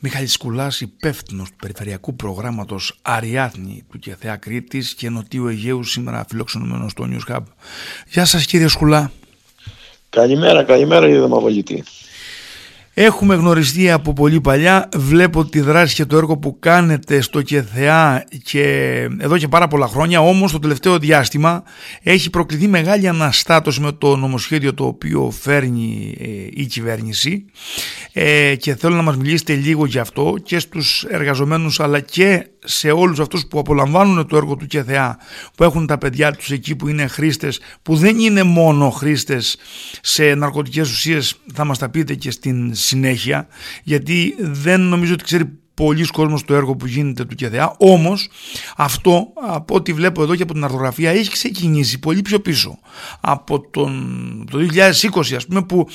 Μιχάλης Σκουλάς, υπεύθυνος του Περιφερειακού Προγράμματος Αριάθνη του ΚΕΘΕΑ Κρήτης και Νοτιού Αιγαίου, σήμερα φιλοξενούμενος στο News Hub. Γεια σας κύριε Σκουλά. Καλημέρα, καλημέρα κύριε Δημοβολητή. Έχουμε γνωριστεί από πολύ παλιά, βλέπω τη δράση και το έργο που κάνετε στο ΚΕΘΕΑ και εδώ και πάρα πολλά χρόνια, όμως το τελευταίο διάστημα έχει προκληθεί μεγάλη αναστάτωση με το νομοσχέδιο το οποίο φέρνει ε, η κυβέρνηση. Ε, και θέλω να μας μιλήσετε λίγο για αυτό και στους εργαζομένους αλλά και σε όλους αυτούς που απολαμβάνουν το έργο του ΚΕΘΕΑ που έχουν τα παιδιά τους εκεί που είναι χρήστες που δεν είναι μόνο χρήστες σε ναρκωτικές ουσίες θα μας τα πείτε και στην συνέχεια γιατί δεν νομίζω ότι ξέρει πολλοί κόσμος το έργο που γίνεται του ΚΕΔΕΑ όμως αυτό από ό,τι βλέπω εδώ και από την αρθογραφία έχει ξεκινήσει πολύ πιο πίσω από τον, το 2020 ας πούμε που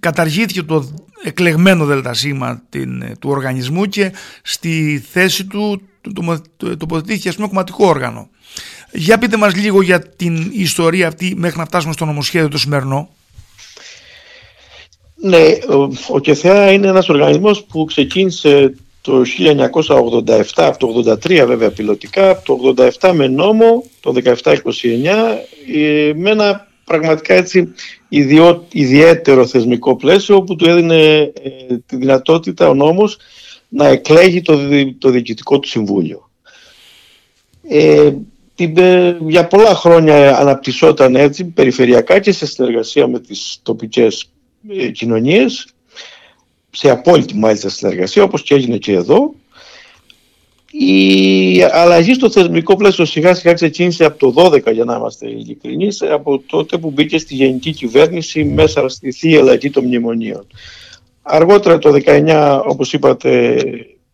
καταργήθηκε το εκλεγμένο δελτασίμα του οργανισμού και στη θέση του τοποθετήθηκε ας πούμε κομματικό όργανο. Για πείτε μας λίγο για την ιστορία αυτή μέχρι να φτάσουμε στο νομοσχέδιο το σημερινό. Ναι, ο, ο ΚΕΘΕΑ είναι ένας οργανισμός που ξεκίνησε το 1987, από το 83 βέβαια πιλωτικά, από το 87 με νόμο, το 17-29, ε, με ένα πραγματικά έτσι ιδιό, ιδιαίτερο θεσμικό πλαίσιο που του έδινε ε, τη δυνατότητα ο νόμος να εκλέγει το, το διοικητικό του συμβούλιο. Ε, ε, για πολλά χρόνια αναπτυσσόταν έτσι περιφερειακά και σε συνεργασία με τις τοπικές ε, κοινωνίες σε απόλυτη μάλιστα συνεργασία όπως και έγινε και εδώ η αλλαγή στο θεσμικό πλαίσιο σιγά σιγά ξεκίνησε από το 12 για να είμαστε ειλικρινεί, από τότε που μπήκε στη γενική κυβέρνηση μέσα στη θεία αλλαγή των μνημονίων. Αργότερα το 19 όπως είπατε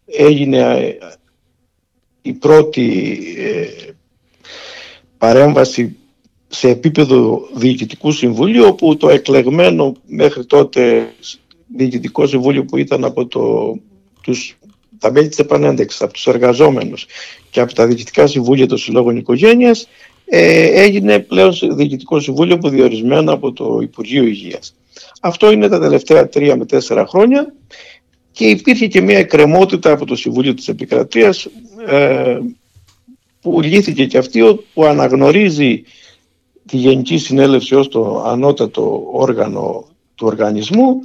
έγινε η πρώτη ε, παρέμβαση σε επίπεδο διοικητικού συμβούλιο όπου το εκλεγμένο μέχρι τότε διοικητικό συμβούλιο που ήταν από το, τους, τα μέλη της επανένταξης, από τους εργαζόμενους και από τα διοικητικά συμβούλια των συλλόγων οικογένειας ε, έγινε πλέον διοικητικό συμβούλιο που διορισμένο από το Υπουργείο Υγείας. Αυτό είναι τα τελευταία τρία με τέσσερα χρόνια και υπήρχε και μια εκκρεμότητα από το Συμβούλιο της Επικρατείας ε, που λύθηκε και αυτή που αναγνωρίζει τη Γενική Συνέλευση ως το ανώτατο όργανο του οργανισμού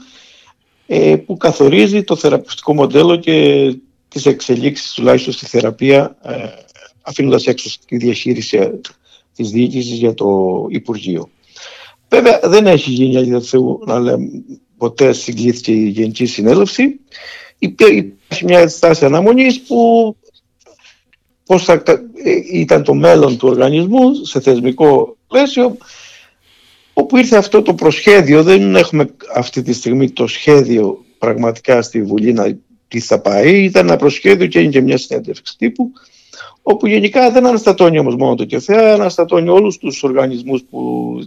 ε, που καθορίζει το θεραπευτικό μοντέλο και τις εξελίξεις τουλάχιστον στη θεραπεία ε, αφήνοντας έξω τη διαχείριση της διοίκησης για το Υπουργείο. Βέβαια δεν έχει γίνει αλήθεια Θεού να λέμε ποτέ συγκλήθηκε η Γενική Συνέλευση. Υπάρχει μια στάση αναμονής που πώς θα ήταν το μέλλον του οργανισμού σε θεσμικό πλαίσιο όπου ήρθε αυτό το προσχέδιο, δεν έχουμε αυτή τη στιγμή το σχέδιο πραγματικά στη Βουλή να τι θα πάει, ήταν ένα προσχέδιο και έγινε και μια συνέντευξη τύπου όπου γενικά δεν αναστατώνει όμως μόνο το ΚΕΘΕΑ, αναστατώνει όλους τους οργανισμούς που,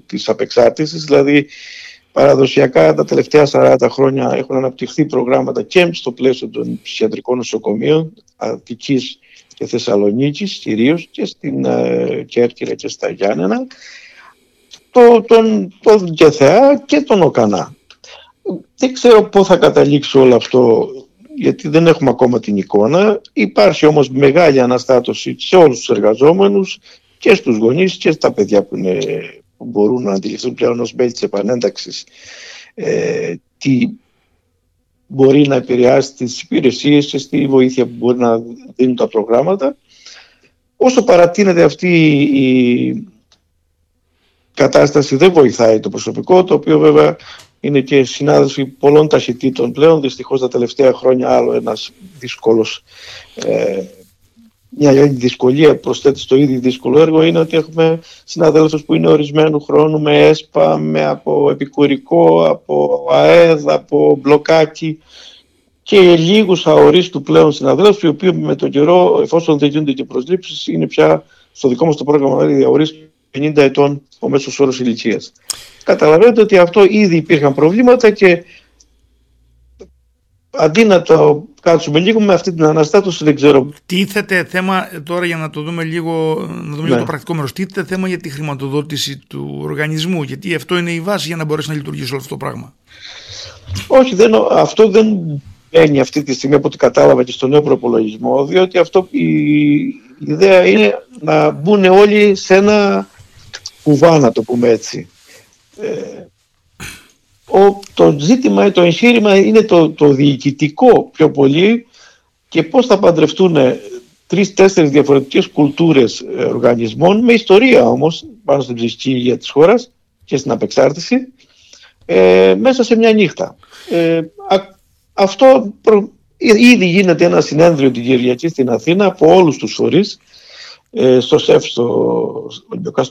της απεξάρτησης, δηλαδή παραδοσιακά τα τελευταία 40 χρόνια έχουν αναπτυχθεί προγράμματα και στο πλαίσιο των ψυχιατρικών νοσοκομείων Αττικής και Θεσσαλονίκης κυρίως και στην ε, Κέρκυρα και στα Γιάννενα το, τον, τον ΚΕΘΕΑ και τον ΟΚΑΝΑ. Δεν ξέρω πώς θα καταλήξει όλο αυτό γιατί δεν έχουμε ακόμα την εικόνα. Υπάρχει όμως μεγάλη αναστάτωση σε όλους τους εργαζόμενους και στους γονείς και στα παιδιά που, είναι, που μπορούν να αντιληφθούν πλέον ως μέλη της επανένταξης ε, τι μπορεί να επηρεάσει τις υπηρεσίες και στη βοήθεια που μπορεί να δίνουν τα προγράμματα. Όσο παρατείνεται αυτή η κατάσταση δεν βοηθάει το προσωπικό, το οποίο βέβαια είναι και συνάδελφοι πολλών ταχυτήτων πλέον. Δυστυχώς τα τελευταία χρόνια άλλο ένας δύσκολος, ε, μια άλλη δυσκολία προσθέτει στο ίδιο δύσκολο έργο είναι ότι έχουμε συναδέλφους που είναι ορισμένου χρόνου με ΕΣΠΑ, με από επικουρικό, από ΑΕΔ, από μπλοκάκι και λίγους αορίστου πλέον συναδέλφους οι οποίοι με τον καιρό εφόσον δεν γίνονται και προσλήψεις είναι πια στο δικό μας το πρόγραμμα δηλαδή αορίστου 50 ετών ο μέσος όρος ηλικίας. Καταλαβαίνετε ότι αυτό ήδη υπήρχαν προβλήματα και αντί να το κάτσουμε λίγο με αυτή την αναστάτωση δεν ξέρω. Τίθεται θέμα τώρα για να το δούμε λίγο, να δούμε λίγο Ναι. το πρακτικό μέρος. Τίθεται θέμα για τη χρηματοδότηση του οργανισμού γιατί αυτό είναι η βάση για να μπορέσει να λειτουργήσει όλο αυτό το πράγμα. Όχι, δεν, αυτό δεν μπαίνει αυτή τη στιγμή από ό,τι κατάλαβα και στο νέο προπολογισμό, διότι αυτό η, ιδέα είναι να μπουν όλοι σε ένα κουβά, να το πούμε έτσι. Ε, ο, το ζήτημα, το εγχείρημα είναι το, το διοικητικό πιο πολύ και πώς θα παντρευτούν τρεις-τέσσερις διαφορετικές κουλτούρες ε, οργανισμών με ιστορία όμως πάνω στην ψυχική υγεία της χώρας και στην απεξάρτηση ε, μέσα σε μια νύχτα. Ε, αυτό προ, ήδη γίνεται ένα συνέδριο την Κυριακή στην Αθήνα από όλους τους φορείς ε, στο ΣΕΦ στο Ολυμπιακό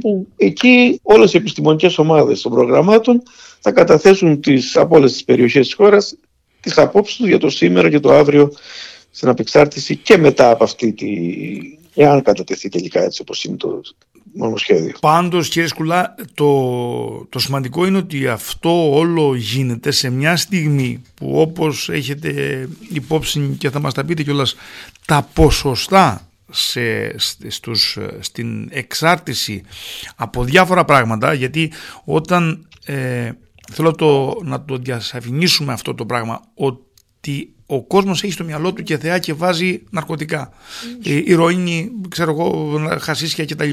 που εκεί όλες οι επιστημονικές ομάδες των προγραμμάτων θα καταθέσουν τις, από όλες τις περιοχές της χώρας τις απόψεις τους για το σήμερα και το αύριο στην απεξάρτηση και μετά από αυτή τη... εάν κατατεθεί τελικά έτσι όπως είναι το νομοσχέδιο. Πάντως κύριε Σκουλά το, το σημαντικό είναι ότι αυτό όλο γίνεται σε μια στιγμή που όπως έχετε υπόψη και θα μας τα πείτε κιόλας τα ποσοστά σε, στους, στην εξάρτηση από διάφορα πράγματα γιατί όταν ε, θέλω το, να το διασαφηνίσουμε αυτό το πράγμα ότι ο κόσμος έχει στο μυαλό του και θεά και βάζει ναρκωτικά mm. ηρωίνη, ξέρω εγώ, χασίσια κτλ.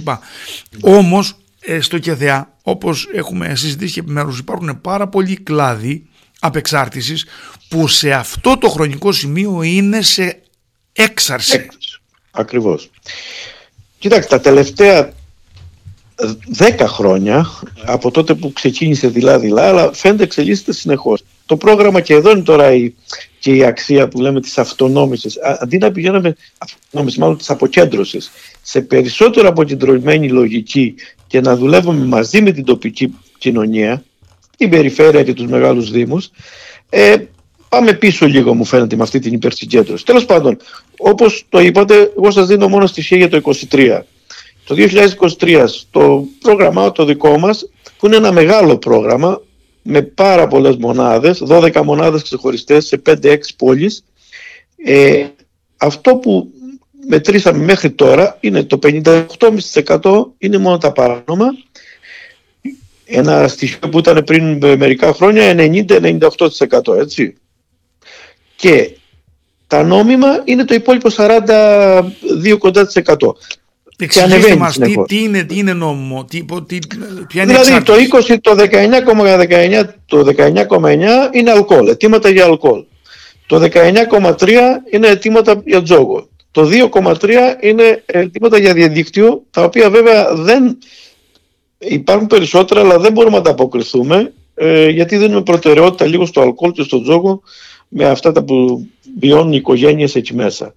Όμως ε, στο ΚΕΘΕΑ όπως έχουμε συζητήσει και επιμέρους υπάρχουν πάρα πολλοί κλάδοι απεξάρτησης που σε αυτό το χρονικό σημείο είναι σε έξαρση. Ακριβώς. Κοιτάξτε, τα τελευταία δέκα χρόνια, από τότε που ξεκίνησε δειλά-δειλά, αλλά φαίνεται εξελίσσεται συνεχώς. Το πρόγραμμα και εδώ είναι τώρα η, και η αξία που λέμε της αυτονόμησης. Αντί να πηγαίνουμε, αυτονόμηση, μάλλον της αποκέντρωσης, σε περισσότερο αποκεντρωμένη λογική και να δουλεύουμε μαζί με την τοπική κοινωνία, την περιφέρεια και τους μεγάλους δήμους, ε, πάμε πίσω λίγο μου φαίνεται με αυτή την υπερσυγκέντρωση. Τέλος πάντων, όπως το είπατε, εγώ σας δίνω μόνο στοιχεία για το 2023. Το 2023 στο πρόγραμμά το δικό μας, που είναι ένα μεγάλο πρόγραμμα, με πάρα πολλές μονάδες, 12 μονάδες ξεχωριστές σε 5-6 πόλεις, ε, αυτό που μετρήσαμε μέχρι τώρα είναι το 58,5% είναι μόνο τα παράνομα ένα στοιχείο που ήταν πριν μερικά χρόνια 90-98% έτσι και τα νόμιμα είναι το υπόλοιπο 42 κοντά της Εξηγήστε μας τι, τι, είναι, τι είναι νόμιμο, τι, τι, ποια είναι Δηλαδή το 20, το 19,19 το 19,9 είναι αλκοόλ, αιτήματα για αλκοόλ. Το 19,3 είναι αιτήματα για τζόγο. Το 2,3 είναι αιτήματα για διαδίκτυο, τα οποία βέβαια δεν υπάρχουν περισσότερα, αλλά δεν μπορούμε να τα αποκριθούμε, ε, γιατί δίνουμε προτεραιότητα λίγο στο αλκοόλ και στο τζόγο με αυτά τα που βιώνουν οι οικογένειες εκεί μέσα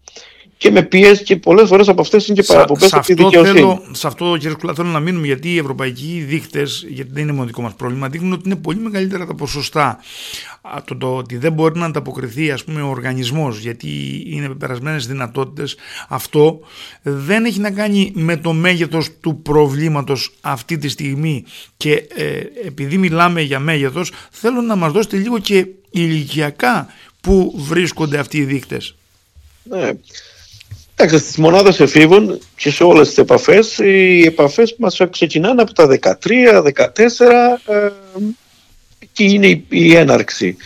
και με πίεση και πολλές φορές από αυτές είναι και παραπομπές από τη δικαιοσύνη. Θέλω, σε αυτό, κύριε Σκουλά, θέλω να μείνουμε γιατί οι ευρωπαϊκοί δείκτες, γιατί δεν είναι μόνο δικό μας πρόβλημα, δείχνουν ότι είναι πολύ μεγαλύτερα τα ποσοστά. Το, το ότι δεν μπορεί να ανταποκριθεί ας πούμε, ο οργανισμός γιατί είναι περασμένες δυνατότητες, αυτό δεν έχει να κάνει με το μέγεθος του προβλήματος αυτή τη στιγμή. Και ε, επειδή μιλάμε για μέγεθος, θέλω να μας δώσετε λίγο και ηλικιακά που βρίσκονται αυτοί οι δείκτες; Ναι. Εντάξει, στις μονάδες εφήβων και σε όλες τις επαφές, οι επαφές μας ξεκινάνε από τα 13, 14 ε, και είναι η, έναρξη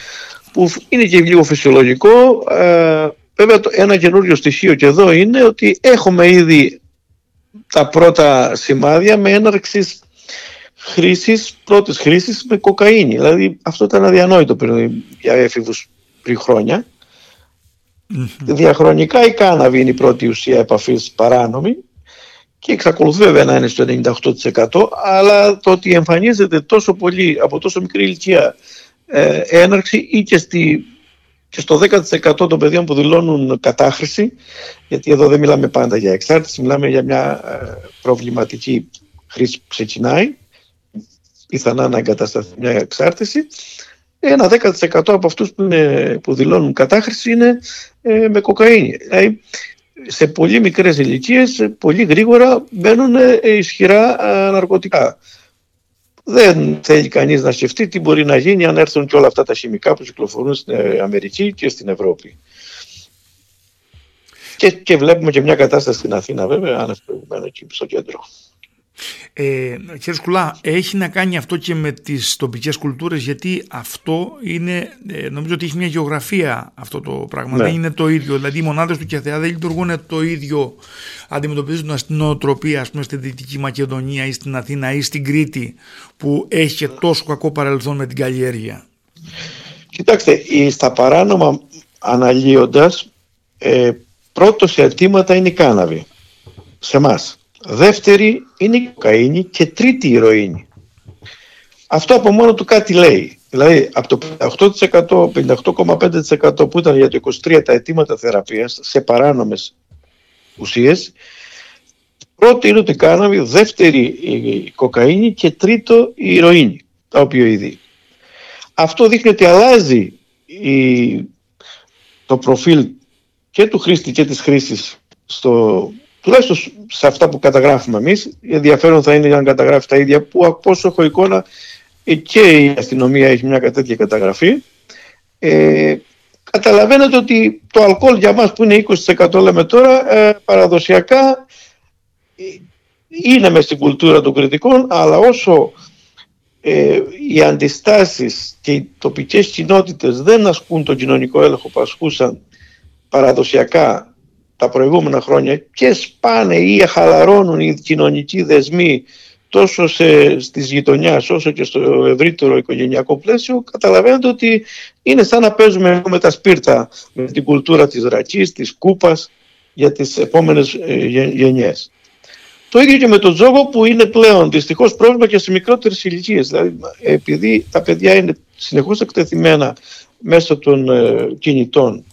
που είναι και λίγο φυσιολογικό. Ε, βέβαια ένα καινούριο στοιχείο και εδώ είναι ότι έχουμε ήδη τα πρώτα σημάδια με έναρξης χρήσης, πρώτης χρήσης με κοκαίνη. Δηλαδή αυτό ήταν αδιανόητο πριν για έφηβους πριν χρόνια. Διαχρονικά η κάναβη είναι η πρώτη ουσία επαφής παράνομη και εξακολουθεί βέβαια να είναι στο 98% αλλά το ότι εμφανίζεται τόσο πολύ από τόσο μικρή ηλικία ε, έναρξη ή και, στη, και στο 10% των παιδιών που δηλώνουν κατάχρηση γιατί εδώ δεν μιλάμε πάντα για εξάρτηση μιλάμε για μια ε, προβληματική χρήση που ξεκινάει. Πιθανά να εγκατασταθεί μια εξάρτηση ένα 10% από αυτούς που, που δηλώνουν κατάχρηση είναι ε, με κοκαίνη. Δηλαδή, σε πολύ μικρές ηλικίες, πολύ γρήγορα μπαίνουν ε, ισχυρά ε, ναρκωτικά. Δεν θέλει κανείς να σκεφτεί τι μπορεί να γίνει αν έρθουν και όλα αυτά τα χημικά που κυκλοφορούν στην ε, Αμερική και στην Ευρώπη. Και, και βλέπουμε και μια κατάσταση στην Αθήνα βέβαια, αν εκεί στο κέντρο. Ε, κύριε Σκουλά, έχει να κάνει αυτό και με τις τοπικές κουλτούρες γιατί αυτό είναι, ε, νομίζω ότι έχει μια γεωγραφία αυτό το πράγμα, ναι. δεν είναι το ίδιο. Δηλαδή οι μονάδες του ΚΕΘΕΑ δεν λειτουργούν το ίδιο, αντιμετωπίζουν στην νοοτροπία ας πούμε στη Δυτική Μακεδονία ή στην Αθήνα ή στην Κρήτη που έχει και τόσο κακό παρελθόν με την καλλιέργεια. Κοιτάξτε, στα παράνομα αναλύοντας, ε, πρώτος σε αιτήματα είναι η κάναβη, σε εμάς. Δεύτερη είναι η κοκαίνη και τρίτη η ηρωίνη. Αυτό από μόνο του κάτι λέει. Δηλαδή από το 58%, 58,5% που ήταν για το 23 τα αιτήματα θεραπείας σε παράνομες ουσίες, πρώτη είναι το κάναβη, δεύτερη η κοκαίνη και τρίτο η ηρωίνη, τα οπιοειδή. Αυτό δείχνει ότι αλλάζει η, το προφίλ και του χρήστη και της χρήσης στο, τουλάχιστον σε αυτά που καταγράφουμε εμείς, ενδιαφέρον θα είναι αν καταγράφει τα ίδια που από όσο έχω εικόνα ε, και η αστυνομία έχει μια τέτοια καταγραφή. Ε, καταλαβαίνετε ότι το αλκοόλ για μας που είναι 20% λέμε τώρα ε, παραδοσιακά ε, είναι μες στην κουλτούρα των κριτικών αλλά όσο ε, οι αντιστάσεις και οι τοπικές κοινότητες δεν ασκούν τον κοινωνικό έλεγχο που ασκούσαν παραδοσιακά τα προηγούμενα χρόνια και σπάνε ή χαλαρώνουν οι κοινωνικοί δεσμοί τόσο σε, στις γειτονιάς όσο και στο ευρύτερο οικογενειακό πλαίσιο καταλαβαίνετε ότι είναι σαν να παίζουμε με τα σπίρτα με την κουλτούρα της ρακής, της κούπας για τις επόμενες ε, γενιές. Το ίδιο και με τον τζόγο που είναι πλέον δυστυχώς πρόβλημα και σε μικρότερες ηλικίες. Δηλαδή, επειδή τα παιδιά είναι συνεχώς εκτεθειμένα μέσω των ε, κινητών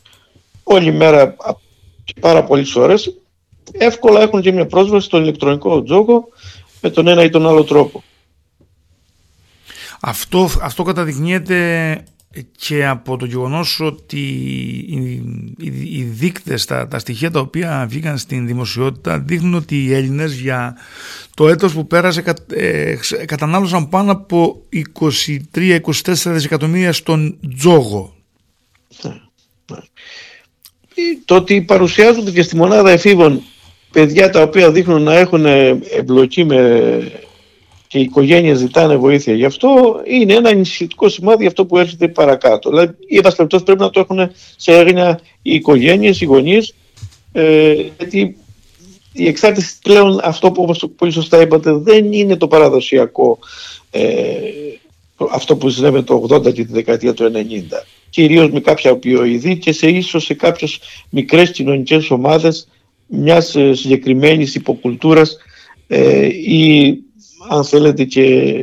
όλη μέρα πάρα πολλές ώρε, εύκολα έχουν και μια πρόσβαση στον ηλεκτρονικό τζόγο με τον ένα ή τον άλλο τρόπο. Αυτό, αυτό καταδεικνύεται και από το γεγονός ότι οι, οι, δείκτες, τα, τα στοιχεία τα οποία βγήκαν στην δημοσιότητα δείχνουν ότι οι Έλληνες για το έτος που πέρασε ε, κατανάλωσαν πάνω από 23-24 δισεκατομμύρια στον τζόγο. Ναι, ναι. Το ότι παρουσιάζονται και στη μονάδα εφήβων παιδιά τα οποία δείχνουν να έχουν εμπλοκή με και οι οικογένειες ζητάνε βοήθεια γι' αυτό, είναι ένα ενισχυτικό σημάδι αυτό που έρχεται παρακάτω. Δηλαδή, οι περιπτώσει πρέπει να το έχουν σε έγνοια οι οικογένειες, οι γονείς, ε, γιατί η εξάρτηση πλέον, αυτό που όπως πολύ σωστά είπατε, δεν είναι το παραδοσιακό ε, αυτό που συνέβαινε το 80 και τη δεκαετία του 90. Κυρίως με κάποια οπιοειδή και σε ίσως σε κάποιες μικρές κοινωνικές ομάδες μιας ε, συγκεκριμένης υποκουλτούρας ε, ή αν θέλετε και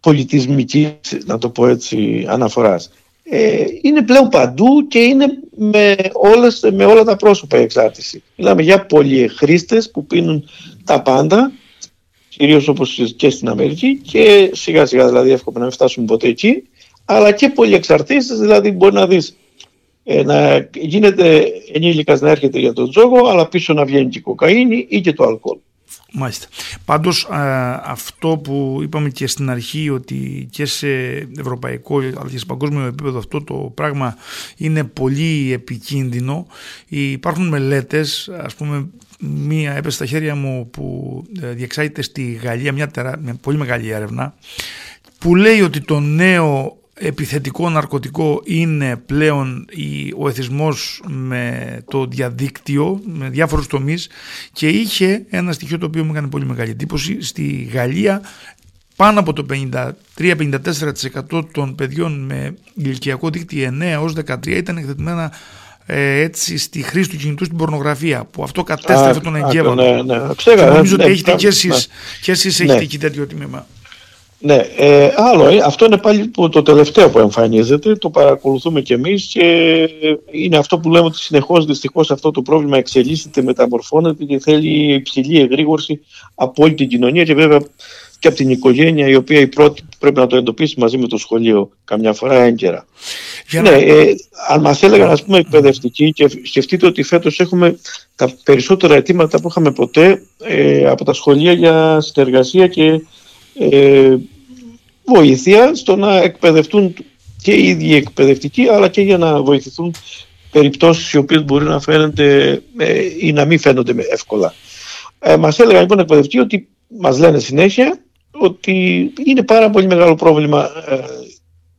πολιτισμικής, να το πω έτσι, αναφοράς. Ε, είναι πλέον παντού και είναι με, όλες, με όλα τα πρόσωπα η εξάρτηση. Μιλάμε για πολυεχρήστες που πίνουν τα πάντα, κυρίως όπως και στην Αμερική και σιγά σιγά δηλαδή εύκολα να μην φτάσουμε ποτέ εκεί, αλλά και πολυεξαρτήσεις, δηλαδή μπορεί να δεις ε, να γίνεται ενήλικας να έρχεται για τον τζόγο, αλλά πίσω να βγαίνει και η κοκαίνη ή και το αλκοόλ. Μάλιστα. Πάντως αυτό που είπαμε και στην αρχή ότι και σε ευρωπαϊκό αλλά και σε παγκόσμιο επίπεδο αυτό το πράγμα είναι πολύ επικίνδυνο. Υπάρχουν μελέτες, ας πούμε μία έπεσε στα χέρια μου που ε, διεξάγεται στη Γαλλία, μια, μια πολύ μεγάλη έρευνα που λέει ότι το νέο επιθετικό ναρκωτικό είναι πλέον ο εθισμός με το διαδίκτυο, με διάφορους τομείς και είχε ένα στοιχείο το οποίο μου έκανε πολύ μεγάλη εντύπωση. Στη Γαλλία πάνω από το 53-54% των παιδιών με ηλικιακό δίκτυο 9 έως 13 ήταν εκτεθειμένα ε, έτσι στη χρήση του κινητού στην πορνογραφία που αυτό κατέστρεφε τον εγκέφαλο. Ναι, ναι. Ξέρα, νομίζω ναι, ότι έχετε και εσείς, και εσείς έχετε εκεί τέτοιο τμήμα. Ναι, ε, άλλο, ε, αυτό είναι πάλι το τελευταίο που εμφανίζεται, το παρακολουθούμε κι εμείς και είναι αυτό που λέμε ότι συνεχώς δυστυχώς αυτό το πρόβλημα εξελίσσεται, μεταμορφώνεται και θέλει υψηλή εγρήγορση από όλη την κοινωνία και βέβαια και από την οικογένεια η οποία η πρώτη πρέπει να το εντοπίσει μαζί με το σχολείο καμιά φορά έγκαιρα. Ναι, ε, αν μας έλεγαν ας πούμε εκπαιδευτικοί και σκεφτείτε ότι φέτος έχουμε τα περισσότερα αιτήματα που είχαμε ποτέ ε, από τα σχολεία για συνεργασία και ε, βοήθεια στο να εκπαιδευτούν και οι ίδιοι εκπαιδευτικοί αλλά και για να βοηθηθούν περιπτώσεις οι οποίες μπορεί να φαίνονται ε, ή να μην φαίνονται εύκολα. Ε, μας έλεγαν λοιπόν εκπαιδευτικοί ότι μας λένε συνέχεια ότι είναι πάρα πολύ μεγάλο πρόβλημα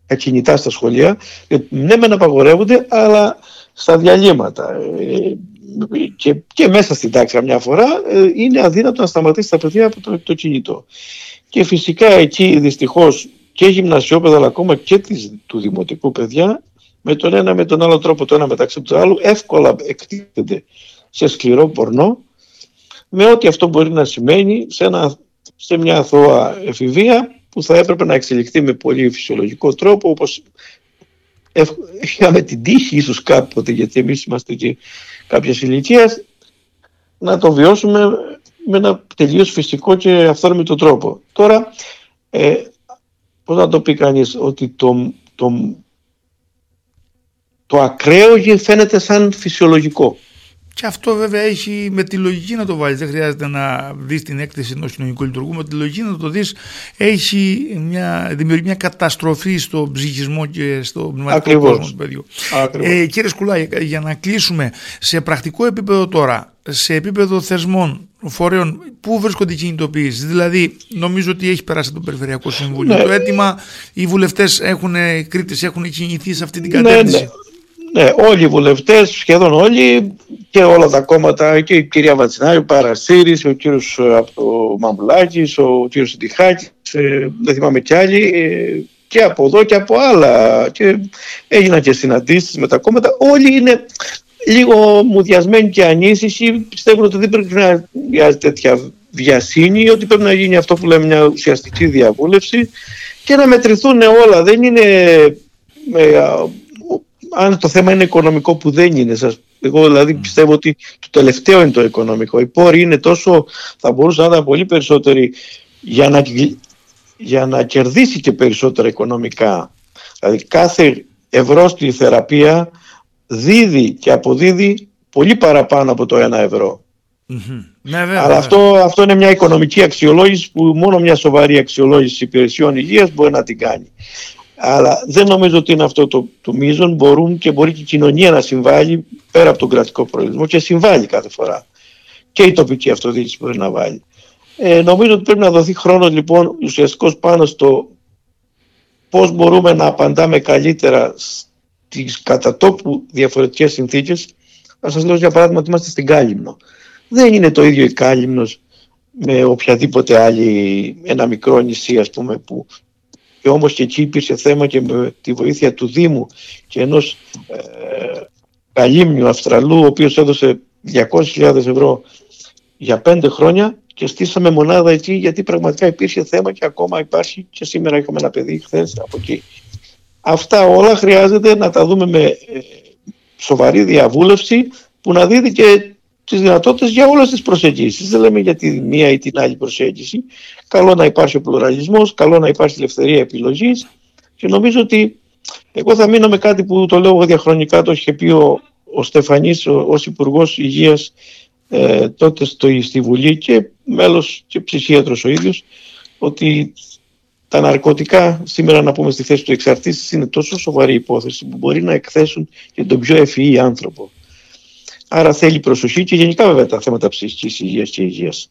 ε, κινητά στα σχολεία. Ε, ναι, μεν απαγορεύονται, αλλά στα διαλύματα ε, και, και μέσα στην τάξη καμιά φορά ε, είναι αδύνατο να σταματήσει τα παιδιά από το, το κινητό. Και φυσικά εκεί δυστυχώς και γυμνασιόπαιδα αλλά ακόμα και της, του δημοτικού παιδιά με τον ένα με τον άλλο τρόπο το ένα μεταξύ του άλλου εύκολα εκτίθεται σε σκληρό πορνό με ό,τι αυτό μπορεί να σημαίνει σε, ένα, σε μια αθώα εφηβεία που θα έπρεπε να εξελιχθεί με πολύ φυσιολογικό τρόπο όπως είχαμε την τύχη ίσως κάποτε γιατί εμείς είμαστε και κάποια ηλικία να το βιώσουμε με ένα τελείως φυσικό και αυθόρμητο τρόπο. Τώρα, ε, πώς να το πει κανείς, ότι το, το, το ακραίο φαίνεται σαν φυσιολογικό. Και αυτό βέβαια έχει με τη λογική να το βάλεις. Δεν χρειάζεται να δεις την έκθεση ενός κοινωνικού λειτουργού. Με τη λογική να το δεις, έχει μια, δημιουργεί μια καταστροφή στο ψυχισμό και στο πνευματικό κόσμο του παιδιού. Ε, κύριε Σκουλά, για να κλείσουμε σε πρακτικό επίπεδο τώρα, σε επίπεδο θεσμών, φορέων, πού βρίσκονται οι κινητοποιήσεις. Δηλαδή, νομίζω ότι έχει περάσει το Περιφερειακό Συμβούλιο. Ναι. Το αίτημα, οι βουλευτές έχουν, κρίτε έχουν κινηθεί σε αυτή την ναι, κατεύθυνση. Ναι, ναι, όλοι οι βουλευτές, σχεδόν όλοι και όλα τα κόμματα και η κυρία Βατσινάρη, ο Παρασύρης, ο κύριος ε, Μαμπουλάκης, ο κύριος Συντιχάκης, ε, δεν θυμάμαι κι άλλοι, ε, και από εδώ και από άλλα και έγιναν και συναντήσεις με τα κόμματα. Όλοι είναι λίγο μουδιασμένοι και ανήσυχοι, πιστεύουν ότι δεν πρέπει να χρειάζεται τέτοια βιασύνη, ότι πρέπει να γίνει αυτό που λέμε μια ουσιαστική διαβούλευση και να μετρηθούν όλα. Δεν είναι αν το θέμα είναι οικονομικό που δεν είναι. Σας, εγώ δηλαδή πιστεύω ότι το τελευταίο είναι το οικονομικό. Οι πόροι είναι τόσο, θα μπορούσαν να ήταν πολύ περισσότεροι για να, για να κερδίσει και περισσότερα οικονομικά. Δηλαδή κάθε ευρώ στη θεραπεία δίδει και αποδίδει πολύ παραπάνω από το ένα ευρώ. Ναι, Αλλά αυτό, αυτό είναι μια οικονομική αξιολόγηση που μόνο μια σοβαρή αξιολόγηση υπηρεσιών υγείας μπορεί να την κάνει. Αλλά δεν νομίζω ότι είναι αυτό το, το μείζον. Μπορούν και μπορεί και η κοινωνία να συμβάλλει πέρα από τον κρατικό προορισμό και συμβάλλει κάθε φορά. Και η τοπική αυτοδιοίκηση μπορεί να βάλει. Ε, νομίζω ότι πρέπει να δοθεί χρόνο λοιπόν ουσιαστικός πάνω στο πώς μπορούμε να απαντάμε καλύτερα στις κατά τόπου διαφορετικές συνθήκες. Θα σας λέω για παράδειγμα ότι είμαστε στην Κάλυμνο. Δεν είναι το ίδιο η Κάλυμνος με οποιαδήποτε άλλη, ένα μικρό νησί ας πούμε που και όμως και εκεί υπήρχε θέμα και με τη βοήθεια του Δήμου και ενός ε, καλύμνιου Αυστραλού ο οποίος έδωσε 200.000 ευρώ για πέντε χρόνια και στήσαμε μονάδα εκεί γιατί πραγματικά υπήρχε θέμα και ακόμα υπάρχει και σήμερα είχαμε ένα παιδί χθες από εκεί. Αυτά όλα χρειάζεται να τα δούμε με ε, σοβαρή διαβούλευση που να δίδει και τις δυνατότητες για όλες τις προσεγγίσεις. Δεν λέμε για τη μία ή την άλλη προσέγγιση. Καλό να υπάρχει ο πλουραλισμός, καλό να υπάρχει ελευθερία επιλογής και νομίζω ότι εγώ θα μείνω με κάτι που το λέω διαχρονικά, το είχε πει ο, ο Στεφανής ως Υπουργός Υγείας ε, τότε στο, στη Βουλή και μέλος και ψυχίατρος ο ίδιος ότι τα ναρκωτικά σήμερα να πούμε στη θέση του εξαρτήσεις είναι τόσο σοβαρή υπόθεση που μπορεί να εκθέσουν και τον πιο ευφυή άνθρωπο. Άρα θέλει προσοχή και γενικά βέβαια τα θέματα ψυχικής υγείας και υγείας.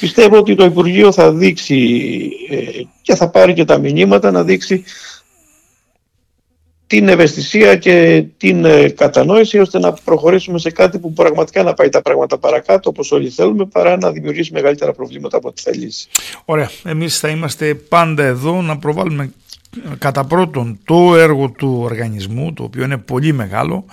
Πιστεύω ότι το Υπουργείο θα δείξει ε, και θα πάρει και τα μηνύματα να δείξει την ευαισθησία και την ε, κατανόηση ώστε να προχωρήσουμε σε κάτι που πραγματικά να πάει τα πράγματα παρακάτω όπως όλοι θέλουμε παρά να δημιουργήσει μεγαλύτερα προβλήματα από ό,τι θα λύσει. Ωραία. Εμείς θα είμαστε πάντα εδώ να προβάλλουμε κατά πρώτον το έργο του οργανισμού το οποίο είναι πολύ μεγάλο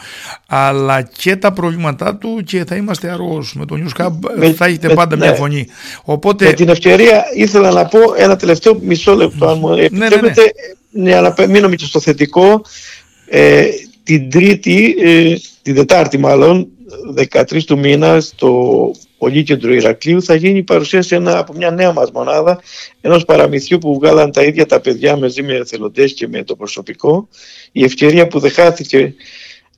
αλλά και τα προβλήματά του και θα είμαστε αργός με το News Hub θα έχετε πάντα μια ναι. φωνή Οπότε... με την ευκαιρία ήθελα να πω ένα τελευταίο μισό λεπτό αν μου ναι, ναι, επιτρέπετε ναι, για να μείνω και στο θετικό ε, την τρίτη ε, την τετάρτη μάλλον 13 του μήνα στο Πολύκεντρο Ηρακλείου θα γίνει η παρουσίαση ένα, από μια νέα μας μονάδα ενός παραμυθιού που βγάλαν τα ίδια τα παιδιά μαζί με εθελοντές και με το προσωπικό. Η ευκαιρία που δεχάθηκε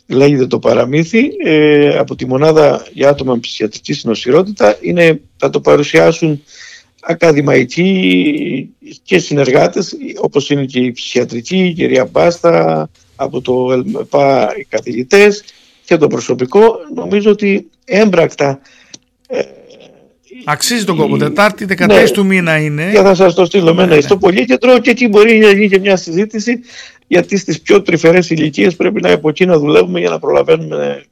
λέγεται το παραμύθι ε, από τη μονάδα για άτομα με ψυχιατρική συνοσυρότητα είναι, θα το παρουσιάσουν ακαδημαϊκοί και συνεργάτες όπως είναι και η ψυχιατρική, η κυρία Μπάστα, από το ΕΛΜΠΑ οι καθηγητές και το προσωπικό. Νομίζω ότι έμπρακτα ε, Αξίζει τον κόπο. Τετάρτη, 14 ναι, του μήνα είναι. Και θα σας το στείλω με ένα στο πολύκεντρο και εκεί μπορεί να γίνει και μια συζήτηση γιατί στις πιο τρυφερές ηλικίες πρέπει να από εκεί να δουλεύουμε για να προλαβαίνουμε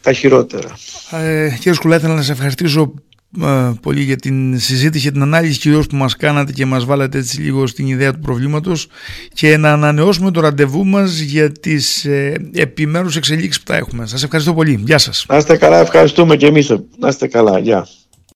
τα χειρότερα. Ε, κύριε Σκουλά, ήθελα να σα ευχαριστήσω ε, πολύ για την συζήτηση, για την ανάλυση κυρίως που μας κάνατε και μας βάλατε έτσι λίγο στην ιδέα του προβλήματος και να ανανεώσουμε το ραντεβού μας για τις ε, επιμέρους εξελίξεις που θα έχουμε. Σας ευχαριστώ πολύ. Γεια σας. Να είστε καλά, ευχαριστούμε και εμείς. Να είστε καλά. Γεια.